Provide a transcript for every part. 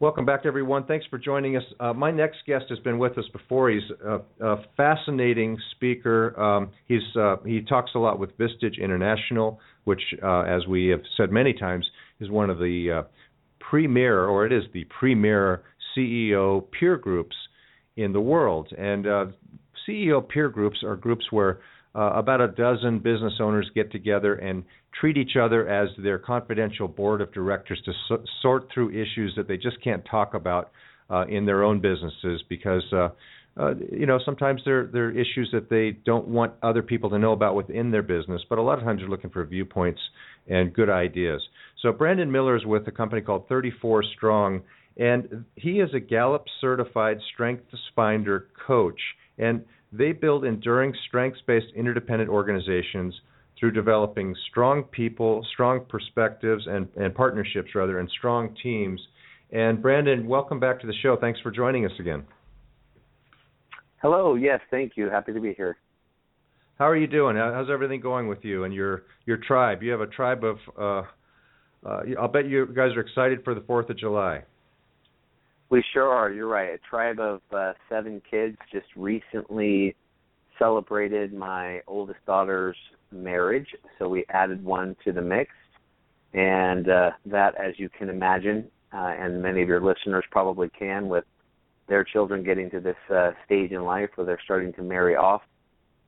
Welcome back, everyone. Thanks for joining us. Uh, my next guest has been with us before. He's a, a fascinating speaker. Um, he's uh, he talks a lot with Vistage International, which, uh, as we have said many times, is one of the uh, premier, or it is the premier CEO peer groups in the world. And uh, CEO peer groups are groups where uh, about a dozen business owners get together and treat each other as their confidential board of directors to so- sort through issues that they just can't talk about uh, in their own businesses because uh, uh, you know sometimes there there are issues that they don't want other people to know about within their business, but a lot of times you're looking for viewpoints and good ideas. So Brandon Miller is with a company called 34 Strong, and he is a Gallup certified Strengths Finder coach, and they build enduring strengths-based interdependent organizations through developing strong people, strong perspectives, and, and partnerships rather, and strong teams. And Brandon, welcome back to the show. Thanks for joining us again. Hello. Yes, thank you. Happy to be here. How are you doing? How's everything going with you and your your tribe? You have a tribe of. Uh, uh, I'll bet you guys are excited for the Fourth of July. We sure are. You're right. A tribe of uh, seven kids just recently celebrated my oldest daughter's marriage, so we added one to the mix. And uh, that, as you can imagine, uh, and many of your listeners probably can, with their children getting to this uh, stage in life where they're starting to marry off,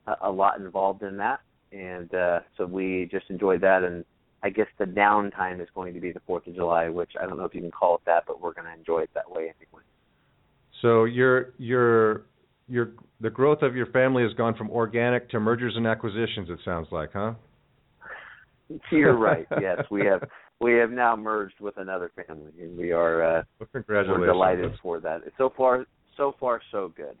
a, a lot involved in that. And uh, so we just enjoyed that. And I guess the downtime is going to be the Fourth of July, which I don't know if you can call it that, but we're going to enjoy it that way anyway. So your your your the growth of your family has gone from organic to mergers and acquisitions. It sounds like, huh? You're right. Yes, we have we have now merged with another family, and we are uh, well, congratulations. we're delighted for that. So far, so far, so good.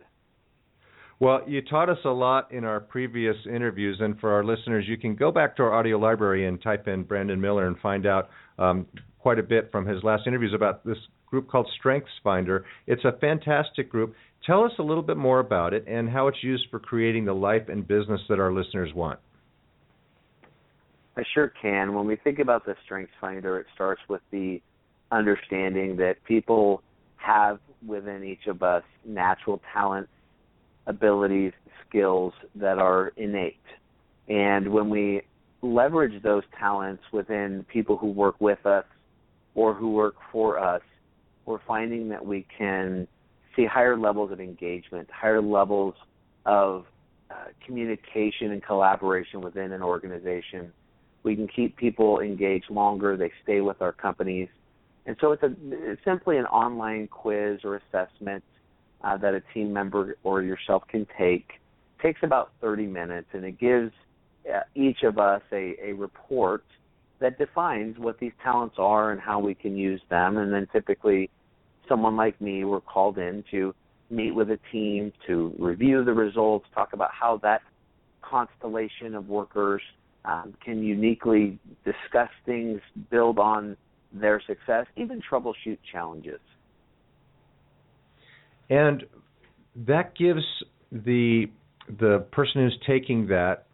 Well, you taught us a lot in our previous interviews, and for our listeners, you can go back to our audio library and type in Brandon Miller and find out um, quite a bit from his last interviews about this group called Strengths Finder. It's a fantastic group. Tell us a little bit more about it and how it's used for creating the life and business that our listeners want. I sure can. When we think about the Strengths Finder, it starts with the understanding that people have within each of us natural talents, abilities, skills that are innate. And when we leverage those talents within people who work with us or who work for us, we're finding that we can see higher levels of engagement, higher levels of uh, communication and collaboration within an organization. We can keep people engaged longer, they stay with our companies. And so it's, a, it's simply an online quiz or assessment uh, that a team member or yourself can take. It takes about 30 minutes and it gives uh, each of us a, a report that defines what these talents are and how we can use them. And then typically someone like me were called in to meet with a team to review the results, talk about how that constellation of workers um, can uniquely discuss things, build on their success, even troubleshoot challenges. And that gives the the person who's taking that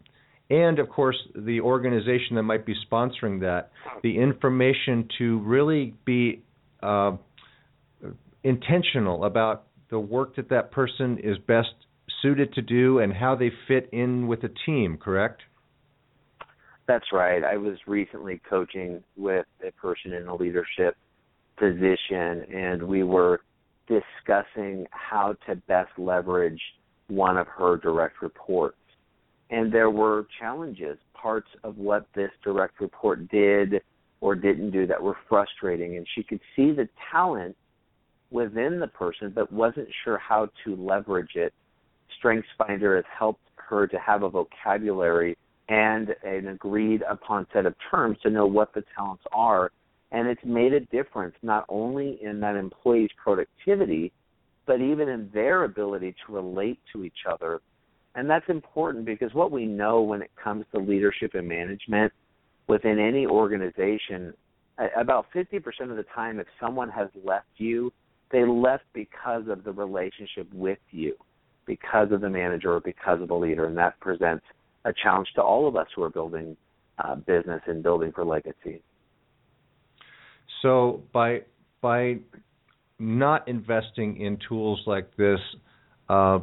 and of course the organization that might be sponsoring that the information to really be uh, intentional about the work that that person is best suited to do and how they fit in with a team, correct? That's right. I was recently coaching with a person in a leadership position, and we were discussing how to best leverage one of her direct reports. And there were challenges, parts of what this direct report did or didn't do that were frustrating. And she could see the talent within the person but wasn't sure how to leverage it, StrengthsFinder has helped her to have a vocabulary and an agreed upon set of terms to know what the talents are. And it's made a difference not only in that employee's productivity, but even in their ability to relate to each other. And that's important because what we know when it comes to leadership and management within any organization, about 50% of the time, if someone has left you, they left because of the relationship with you, because of the manager or because of the leader, and that presents a challenge to all of us who are building uh, business and building for legacy. So by by not investing in tools like this, uh,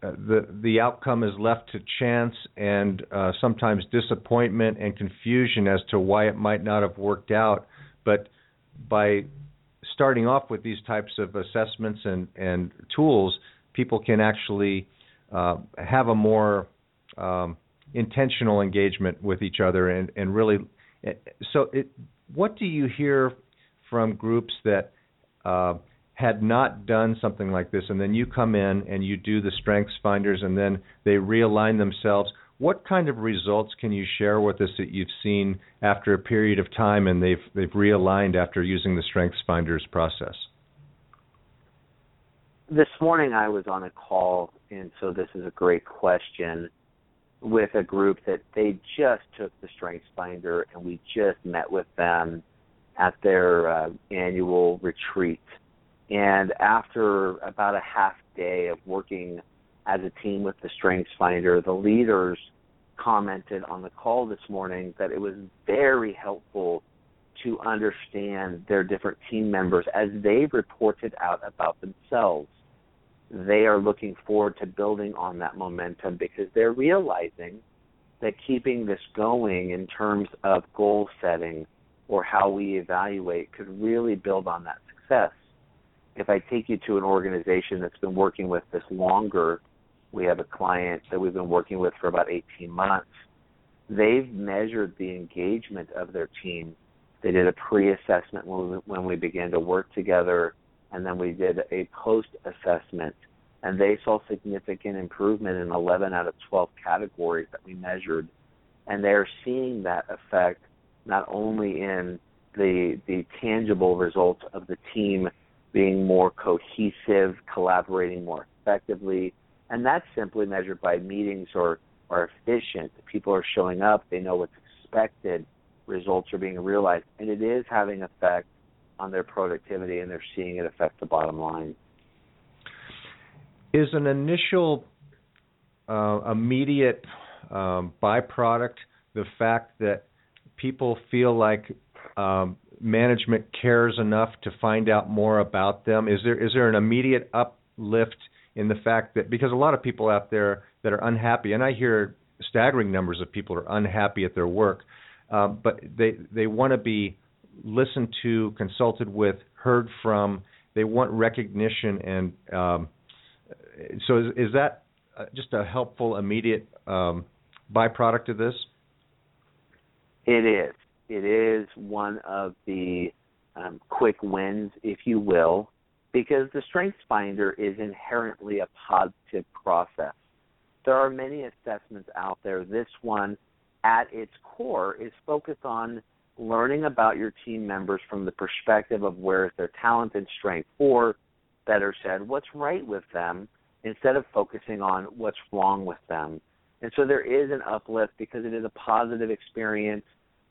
the the outcome is left to chance and uh, sometimes disappointment and confusion as to why it might not have worked out. But by starting off with these types of assessments and and tools, people can actually uh, have a more um, intentional engagement with each other and and really. So, it, what do you hear from groups that uh, had not done something like this, and then you come in and you do the strengths finders, and then they realign themselves. What kind of results can you share with us that you've seen after a period of time, and they've they've realigned after using the strengths finders process? This morning I was on a call, and so this is a great question with a group that they just took the strengths finder, and we just met with them at their uh, annual retreat and after about a half day of working as a team with the Strengths Finder, the leaders commented on the call this morning that it was very helpful to understand their different team members as they reported out about themselves. They are looking forward to building on that momentum because they're realizing that keeping this going in terms of goal setting or how we evaluate could really build on that success if I take you to an organization that's been working with this longer, we have a client that we've been working with for about 18 months. They've measured the engagement of their team. They did a pre-assessment when we, when we began to work together, and then we did a post-assessment, and they saw significant improvement in 11 out of 12 categories that we measured, and they're seeing that effect not only in the the tangible results of the team being more cohesive, collaborating more effectively, and that's simply measured by meetings or are efficient. People are showing up, they know what's expected, results are being realized, and it is having effect on their productivity, and they're seeing it affect the bottom line. Is an initial uh, immediate um, byproduct the fact that people feel like um, management cares enough to find out more about them? Is there is there an immediate uplift in the fact that because a lot of people out there that are unhappy, and I hear staggering numbers of people are unhappy at their work, um, but they they want to be listened to, consulted with, heard from. They want recognition, and um, so is, is that uh, just a helpful immediate um, byproduct of this? It is it is one of the um, quick wins, if you will, because the Strengths Finder is inherently a positive process. There are many assessments out there. This one, at its core, is focused on learning about your team members from the perspective of where is their talent and strength, or better said, what's right with them, instead of focusing on what's wrong with them. And so there is an uplift because it is a positive experience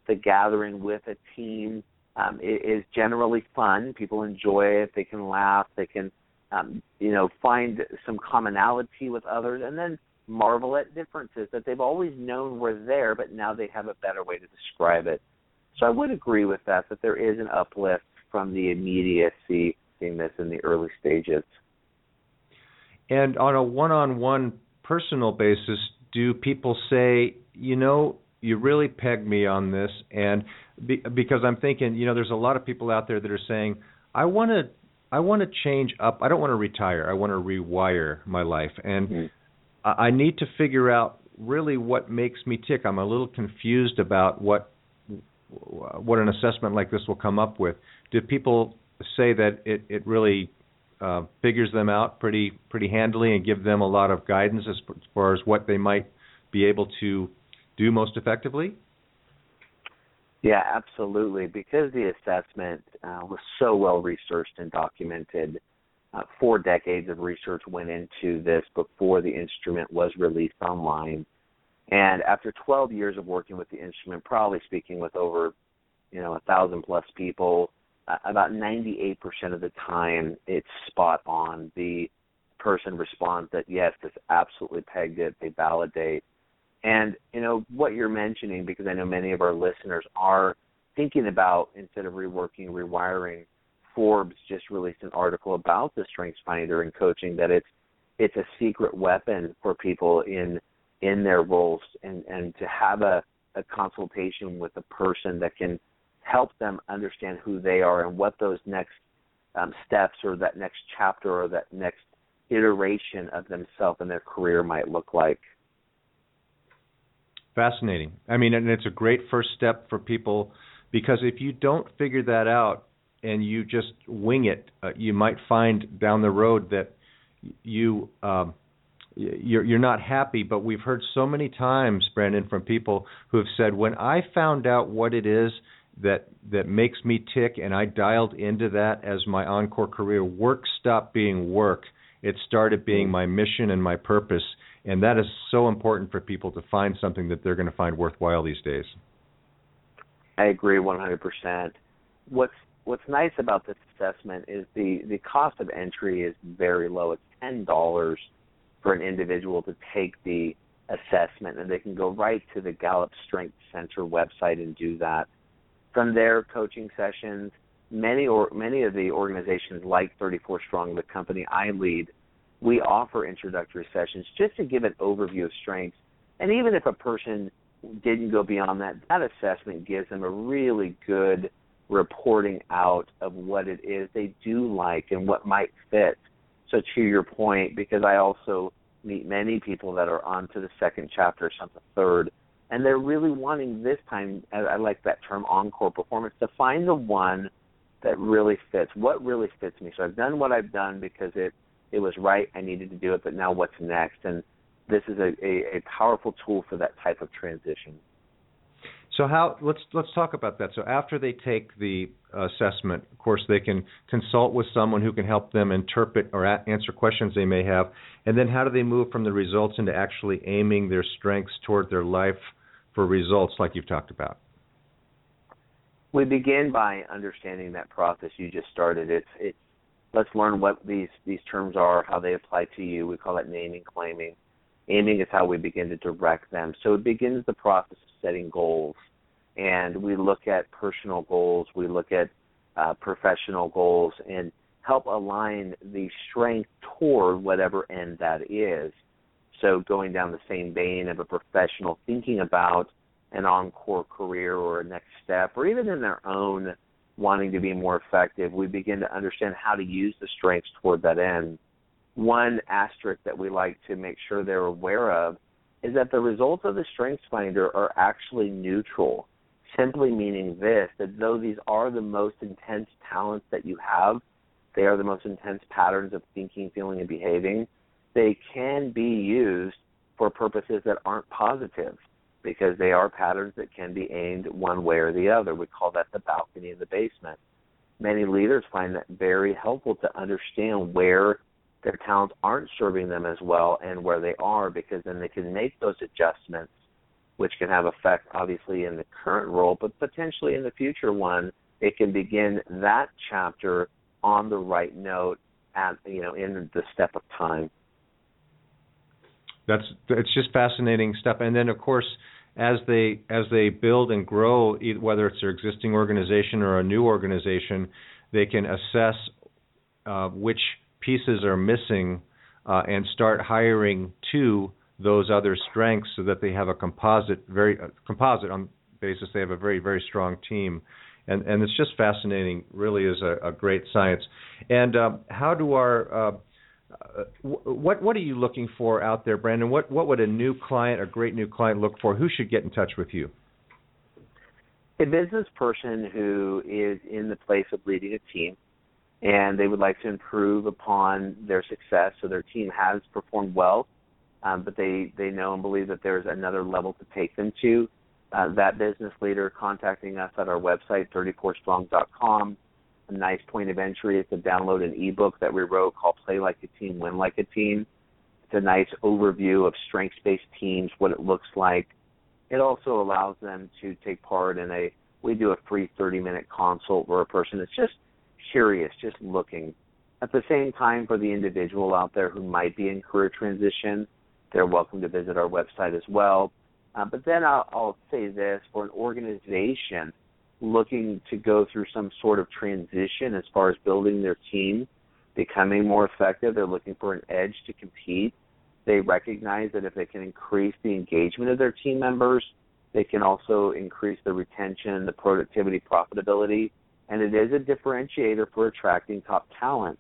the gathering with a team um, is generally fun. People enjoy it. They can laugh. They can, um, you know, find some commonality with others, and then marvel at differences that they've always known were there, but now they have a better way to describe it. So I would agree with that. That there is an uplift from the immediacy seeing this in the early stages. And on a one-on-one personal basis, do people say, you know, you really pegged me on this, and be, because I'm thinking, you know, there's a lot of people out there that are saying, I want to, I want to change up. I don't want to retire. I want to rewire my life, and mm-hmm. I, I need to figure out really what makes me tick. I'm a little confused about what what an assessment like this will come up with. Do people say that it it really uh, figures them out pretty pretty handily and give them a lot of guidance as far as what they might be able to do most effectively? Yeah, absolutely. Because the assessment uh, was so well researched and documented, uh, four decades of research went into this before the instrument was released online. And after 12 years of working with the instrument, probably speaking with over, you know, a thousand plus people, uh, about 98% of the time it's spot on. The person responds that yes, this absolutely pegged it. They validate and you know what you're mentioning, because I know many of our listeners are thinking about instead of reworking, rewiring, Forbes just released an article about the Strengths Finder and coaching that it's it's a secret weapon for people in in their roles and and to have a a consultation with a person that can help them understand who they are and what those next um, steps or that next chapter or that next iteration of themselves and their career might look like. Fascinating. I mean, and it's a great first step for people because if you don't figure that out and you just wing it, uh, you might find down the road that you um, you're you're not happy. But we've heard so many times, Brandon, from people who have said, when I found out what it is that that makes me tick, and I dialed into that as my encore career, work stopped being work. It started being my mission and my purpose, and that is so important for people to find something that they're going to find worthwhile these days. I agree 100%. What's what's nice about this assessment is the the cost of entry is very low. It's ten dollars for an individual to take the assessment, and they can go right to the Gallup Strength Center website and do that. From their coaching sessions, many or many of the organizations like 34 Strong, the company I lead, we offer introductory sessions just to give an overview of strengths. And even if a person didn't go beyond that, that assessment gives them a really good reporting out of what it is they do like and what might fit. So to your point, because I also meet many people that are on to the second chapter, some the third, and they're really wanting this time, I like that term encore performance, to find the one that really fits. What really fits me? So I've done what I've done because it it was right. I needed to do it, but now what's next? And this is a, a, a powerful tool for that type of transition. So how let's let's talk about that. So after they take the assessment, of course they can consult with someone who can help them interpret or a- answer questions they may have. And then how do they move from the results into actually aiming their strengths toward their life for results like you've talked about? We begin by understanding that process you just started. It's it's let's learn what these these terms are, how they apply to you. We call it naming claiming. Aiming is how we begin to direct them. So it begins the process of setting goals, and we look at personal goals, we look at uh, professional goals, and help align the strength toward whatever end that is. So going down the same vein of a professional thinking about an encore career or a next step, or even in their own wanting to be more effective, we begin to understand how to use the strengths toward that end. One asterisk that we like to make sure they're aware of is that the results of the strengths finder are actually neutral simply meaning this that though these are the most intense talents that you have they are the most intense patterns of thinking feeling and behaving they can be used for purposes that aren't positive because they are patterns that can be aimed one way or the other. We call that the balcony and the basement. Many leaders find that very helpful to understand where their talents aren't serving them as well and where they are because then they can make those adjustments which can have effect obviously in the current role but potentially in the future one. It can begin that chapter on the right note at you know in the step of time. That's it's just fascinating stuff. And then of course as they as they build and grow whether it's their existing organization or a new organization they can assess uh, which pieces are missing uh, and start hiring to those other strengths so that they have a composite very uh, composite on basis they have a very very strong team. And and it's just fascinating really is a, a great science. And um, how do our what what are you looking for out there Brandon what what would a new client a great new client look for who should get in touch with you a business person who is in the place of leading a team and they would like to improve upon their success. So their team has performed well, um, but they they know and believe that there's another level to take them to. Uh, that business leader contacting us at our website 34strong.com. A nice point of entry is to download an ebook that we wrote called Play Like a Team, Win Like a Team. It's a nice overview of strengths-based teams, what it looks like. It also allows them to take part in a we do a free 30-minute consult where a person is just curious, just looking. At the same time, for the individual out there who might be in career transition, they're welcome to visit our website as well. Uh, but then I'll, I'll say this for an organization looking to go through some sort of transition as far as building their team, becoming more effective. They're looking for an edge to compete. They recognize that if they can increase the engagement of their team members, they can also increase the retention, the productivity, profitability, and it is a differentiator for attracting top talent.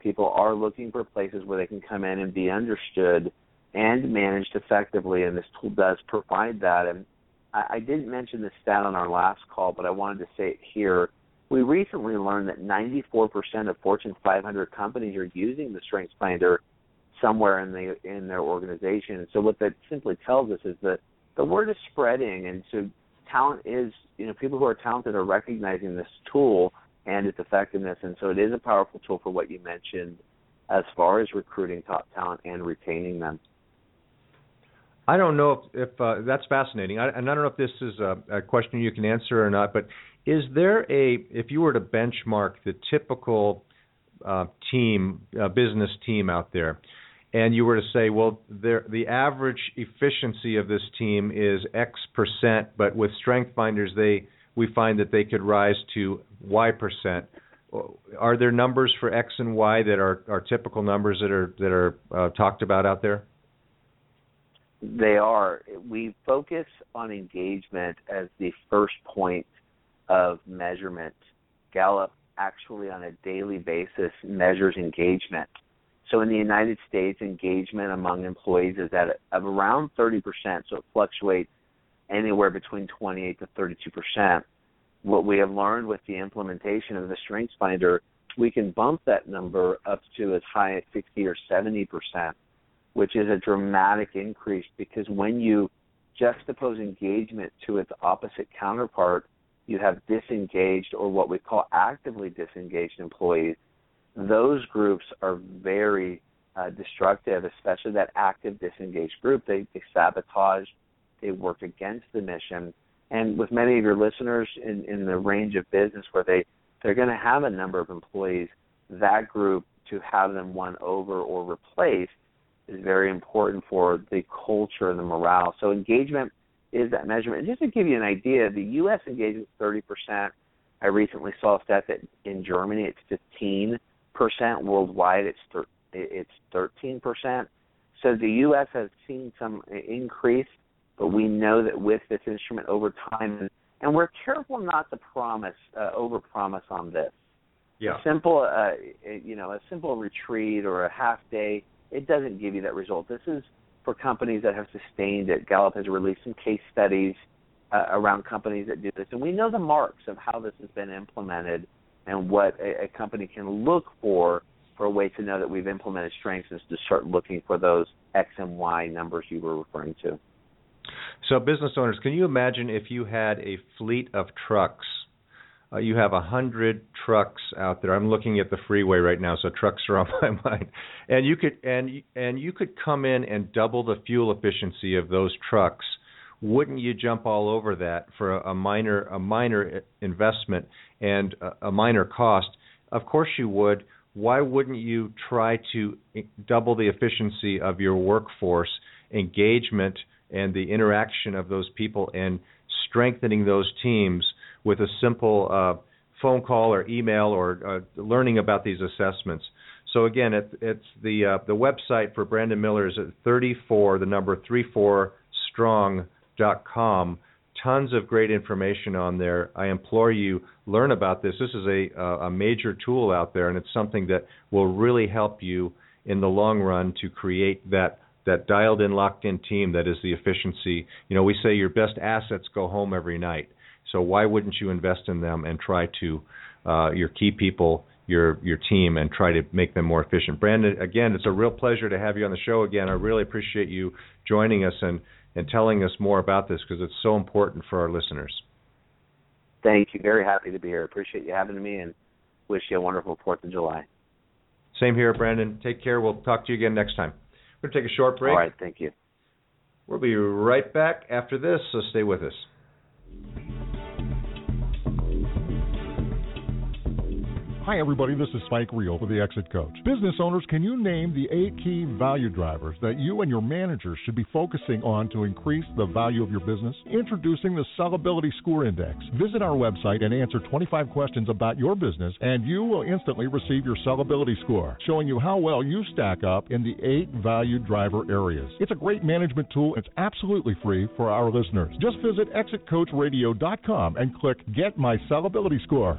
People are looking for places where they can come in and be understood and managed effectively, and this tool does provide that. And I, I didn't mention this stat on our last call, but I wanted to say it here. We recently learned that 94% of Fortune 500 companies are using the Strengths StrengthsFinder somewhere in the in their organization. And so what that simply tells us is that the word is spreading, and so talent is you know people who are talented are recognizing this tool and its effectiveness, and so it is a powerful tool for what you mentioned as far as recruiting top talent and retaining them. I don't know if, if uh, that's fascinating, I, and I don't know if this is a, a, question you can answer or not. But is there a, if you were to benchmark the typical uh, team, uh, business team out there, and you were to say, well, the average efficiency of this team is X percent, but with Strength Finders, they we find that they could rise to Y percent. Are there numbers for X and Y that are, are typical numbers that are that are uh, talked about out there? They are. We focus on engagement as the first point of measurement. Gallup actually, on a daily basis, measures engagement. So in the United States, engagement among employees is at of around 30%. So it fluctuates anywhere between 28 to 32 percent. What we have learned with the implementation of the StrengthsFinder, we can bump that number up to as high as 60 or 70 percent which is a dramatic increase because when you juxtapose engagement to its opposite counterpart, you have disengaged or what we call actively disengaged employees. Those groups are very uh, destructive, especially that active disengaged group. They, they sabotage, they work against the mission. And with many of your listeners in, in the range of business where they, they're going to have a number of employees, that group to have them won over or replaced is very important for the culture and the morale. So engagement is that measurement. And just to give you an idea, the U.S. engagement is 30%. I recently saw a stat that in Germany it's 15%. Worldwide, it's thir- it's 13%. So the U.S. has seen some increase, but we know that with this instrument over time, and we're careful not to promise uh, over promise on this. Yeah. A simple, uh, you know, a simple retreat or a half day it doesn't give you that result. This is for companies that have sustained it. Gallup has released some case studies uh, around companies that do this, and we know the marks of how this has been implemented and what a, a company can look for for a way to know that we've implemented strengths is to start looking for those X and Y numbers you were referring to. So, business owners, can you imagine if you had a fleet of trucks uh, you have a hundred trucks out there. I'm looking at the freeway right now, so trucks are on my mind. And you could and and you could come in and double the fuel efficiency of those trucks. Wouldn't you jump all over that for a, a minor a minor investment and a, a minor cost? Of course you would. Why wouldn't you try to double the efficiency of your workforce engagement and the interaction of those people and strengthening those teams? With a simple uh, phone call or email or uh, learning about these assessments. So again, it, it's the uh, the website for Brandon Miller is at 34 the number 34 strong.com. Tons of great information on there. I implore you learn about this. This is a a major tool out there, and it's something that will really help you in the long run to create that that dialed in, locked in team that is the efficiency. You know, we say your best assets go home every night. So why wouldn't you invest in them and try to uh, your key people, your your team, and try to make them more efficient? Brandon, again, it's a real pleasure to have you on the show again. I really appreciate you joining us and and telling us more about this because it's so important for our listeners. Thank you. Very happy to be here. Appreciate you having me and wish you a wonderful Fourth of July. Same here, Brandon. Take care. We'll talk to you again next time. We're going to take a short break. All right. Thank you. We'll be right back after this, so stay with us. Hi, everybody. This is Spike Reel for the Exit Coach. Business owners, can you name the eight key value drivers that you and your managers should be focusing on to increase the value of your business? Introducing the Sellability Score Index. Visit our website and answer 25 questions about your business, and you will instantly receive your sellability score, showing you how well you stack up in the eight value driver areas. It's a great management tool. It's absolutely free for our listeners. Just visit exitcoachradio.com and click Get My Sellability Score.